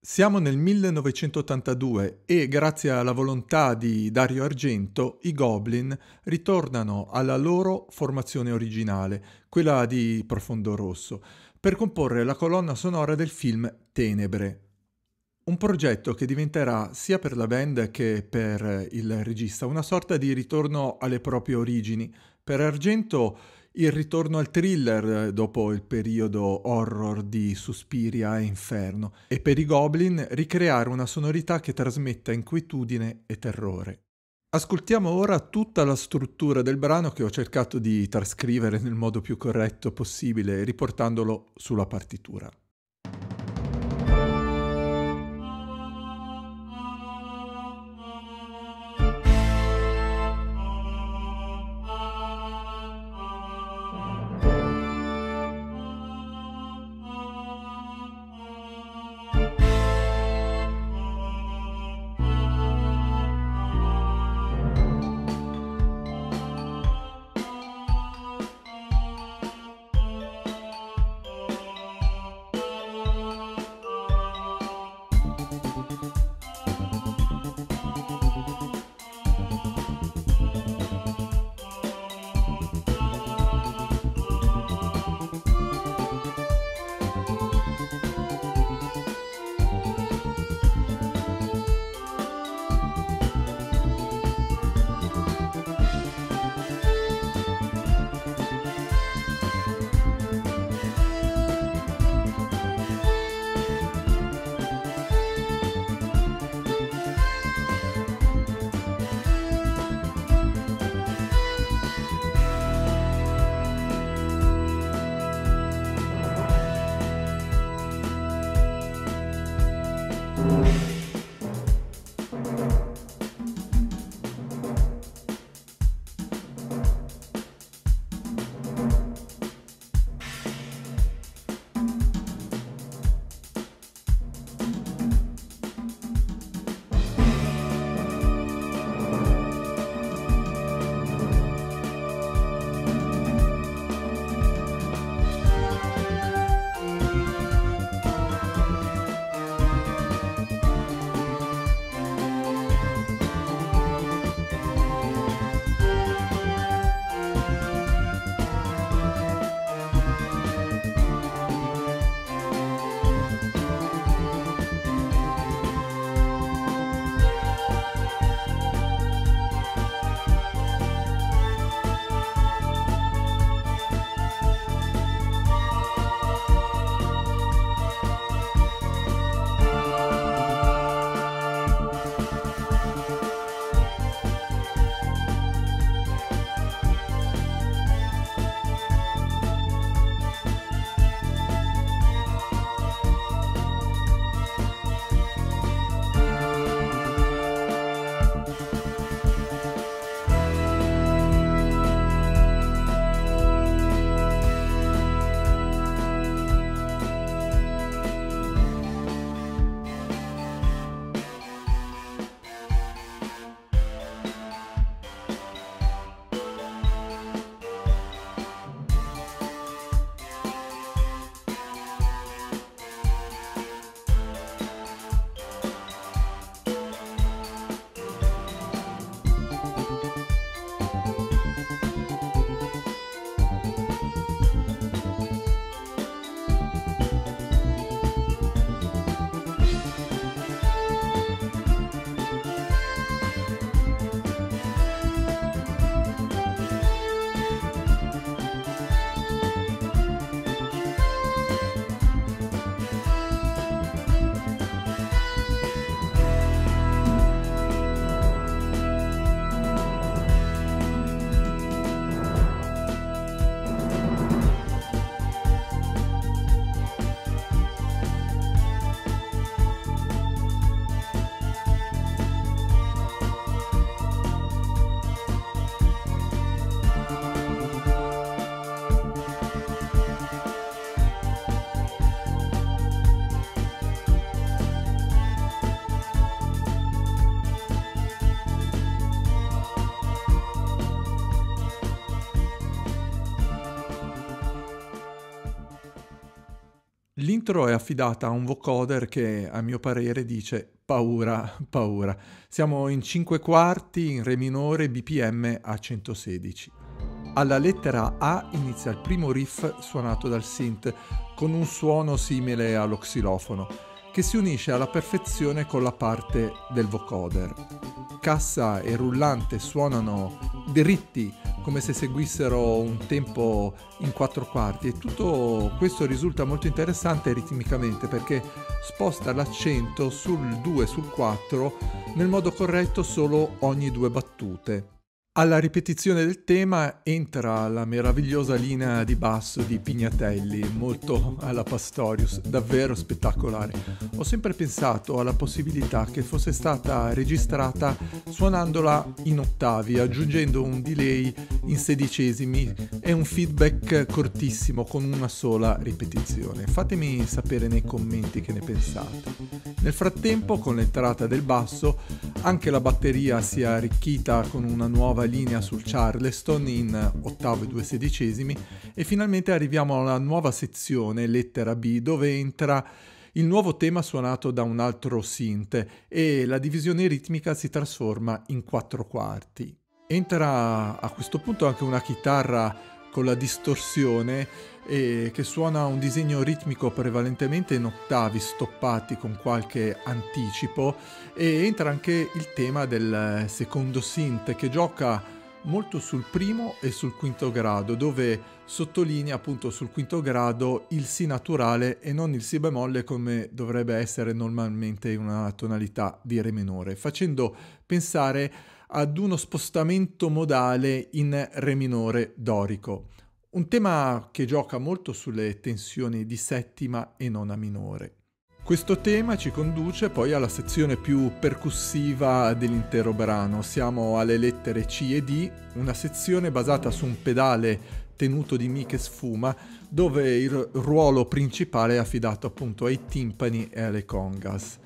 Siamo nel 1982 e grazie alla volontà di Dario Argento i Goblin ritornano alla loro formazione originale, quella di Profondo Rosso, per comporre la colonna sonora del film Tenebre. Un progetto che diventerà sia per la band che per il regista una sorta di ritorno alle proprie origini. Per Argento il ritorno al thriller dopo il periodo horror di Suspiria e Inferno e per i Goblin ricreare una sonorità che trasmetta inquietudine e terrore. Ascoltiamo ora tutta la struttura del brano che ho cercato di trascrivere nel modo più corretto possibile riportandolo sulla partitura. L'intro è affidata a un vocoder che a mio parere dice paura, paura. Siamo in 5 quarti in re minore BPM a 116. Alla lettera A inizia il primo riff suonato dal synth con un suono simile allo xilofono che si unisce alla perfezione con la parte del vocoder. Cassa e rullante suonano dritti come se seguissero un tempo in quattro quarti e tutto questo risulta molto interessante ritmicamente perché sposta l'accento sul 2 sul 4 nel modo corretto solo ogni due battute. Alla ripetizione del tema entra la meravigliosa linea di basso di Pignatelli, molto alla Pastorius, davvero spettacolare. Ho sempre pensato alla possibilità che fosse stata registrata suonandola in ottavi, aggiungendo un delay in sedicesimi e un feedback cortissimo con una sola ripetizione. Fatemi sapere nei commenti che ne pensate. Nel frattempo, con l'entrata del basso, anche la batteria si è arricchita con una nuova linea sul Charleston in ottavo e due sedicesimi e finalmente arriviamo alla nuova sezione, lettera B, dove entra il nuovo tema suonato da un altro synth e la divisione ritmica si trasforma in quattro quarti. Entra a questo punto anche una chitarra con la distorsione e che suona un disegno ritmico prevalentemente in ottavi stoppati con qualche anticipo e entra anche il tema del secondo synth che gioca molto sul primo e sul quinto grado dove sottolinea appunto sul quinto grado il si naturale e non il si bemolle come dovrebbe essere normalmente in una tonalità di re minore facendo pensare ad uno spostamento modale in re minore dorico. Un tema che gioca molto sulle tensioni di settima e nona minore. Questo tema ci conduce poi alla sezione più percussiva dell'intero brano. Siamo alle lettere C e D, una sezione basata su un pedale tenuto di Mi che sfuma, dove il ruolo principale è affidato appunto ai timpani e alle congas.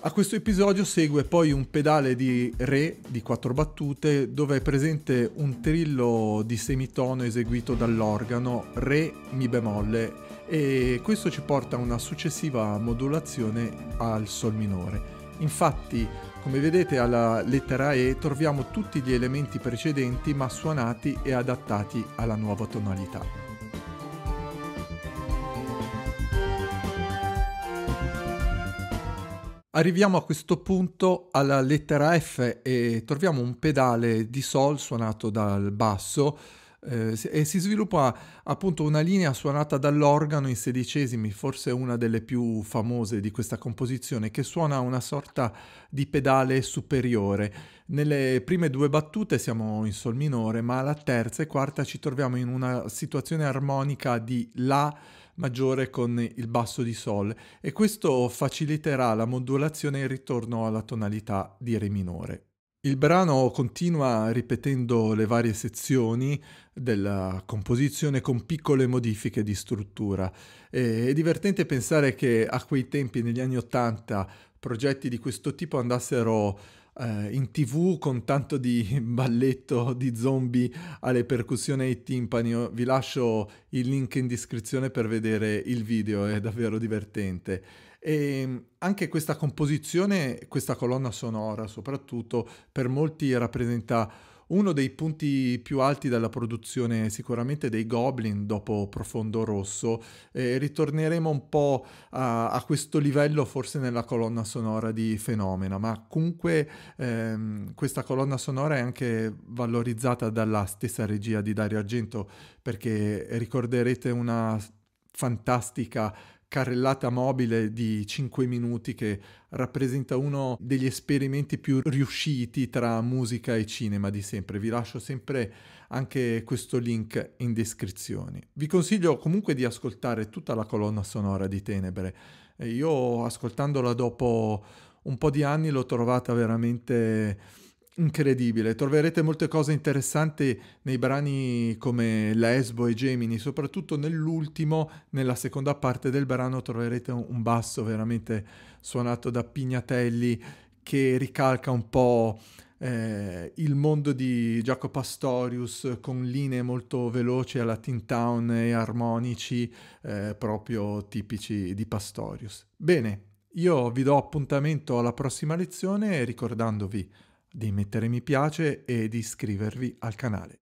A questo episodio segue poi un pedale di Re di quattro battute dove è presente un trillo di semitono eseguito dall'organo Re Mi bemolle e questo ci porta a una successiva modulazione al Sol minore. Infatti, come vedete alla lettera E troviamo tutti gli elementi precedenti ma suonati e adattati alla nuova tonalità. Arriviamo a questo punto alla lettera F e troviamo un pedale di Sol suonato dal basso eh, e si sviluppa appunto una linea suonata dall'organo in sedicesimi, forse una delle più famose di questa composizione, che suona una sorta di pedale superiore. Nelle prime due battute siamo in Sol minore, ma alla terza e quarta ci troviamo in una situazione armonica di La maggiore con il basso di Sol e questo faciliterà la modulazione e il ritorno alla tonalità di Re minore. Il brano continua ripetendo le varie sezioni della composizione con piccole modifiche di struttura. è divertente pensare che a quei tempi, negli anni Ottanta, progetti di questo tipo andassero eh, in tv con tanto di balletto di zombie alle percussioni ai timpani. Vi lascio il link in descrizione per vedere il video, è davvero divertente. E anche questa composizione, questa colonna sonora soprattutto, per molti rappresenta uno dei punti più alti della produzione sicuramente dei Goblin dopo Profondo Rosso. Eh, ritorneremo un po' a, a, questo livello forse nella colonna sonora di Fenomena, ma comunque ehm, questa colonna sonora è anche valorizzata dalla stessa regia di Dario Argento perché ricorderete una fantastica carrellata mobile di 5 minuti che rappresenta uno degli esperimenti più riusciti tra musica e cinema di sempre. Vi lascio sempre anche questo link in descrizione. Vi consiglio comunque di ascoltare tutta la colonna sonora di Tenebre. Io ascoltandola dopo un po' di anni l'ho trovata veramente incredibile. Troverete molte cose interessanti nei brani come Lesbo e Gemini, soprattutto nell'ultimo, nella seconda parte del brano troverete un basso veramente suonato da Pignatelli che ricalca un po' eh, il mondo di Jacopo Pastorius con linee molto veloci alla Tin Town e armonici eh, proprio tipici di Pastorius. Bene, io vi do appuntamento alla prossima lezione ricordandovi di mettere mi piace e di iscrivervi al canale.